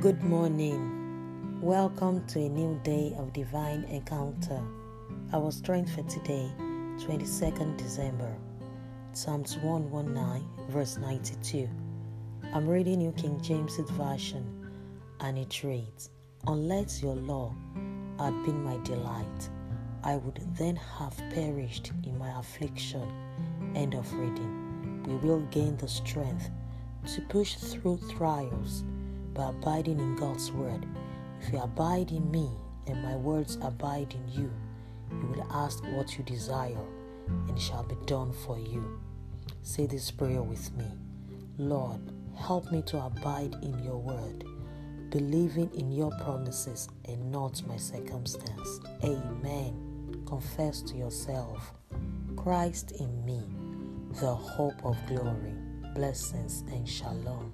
Good morning. Welcome to a new day of divine encounter. Our strength for today, 22nd December, Psalms 119, verse 92. I'm reading New King James Version, and it reads Unless your law had been my delight, I would then have perished in my affliction. End of reading. We will gain the strength to push through trials by abiding in God's word. If you abide in me and my words abide in you, you will ask what you desire and it shall be done for you. Say this prayer with me Lord, help me to abide in your word, believing in your promises and not my circumstance. Amen. Confess to yourself Christ in me, the hope of glory. Blessings and shalom.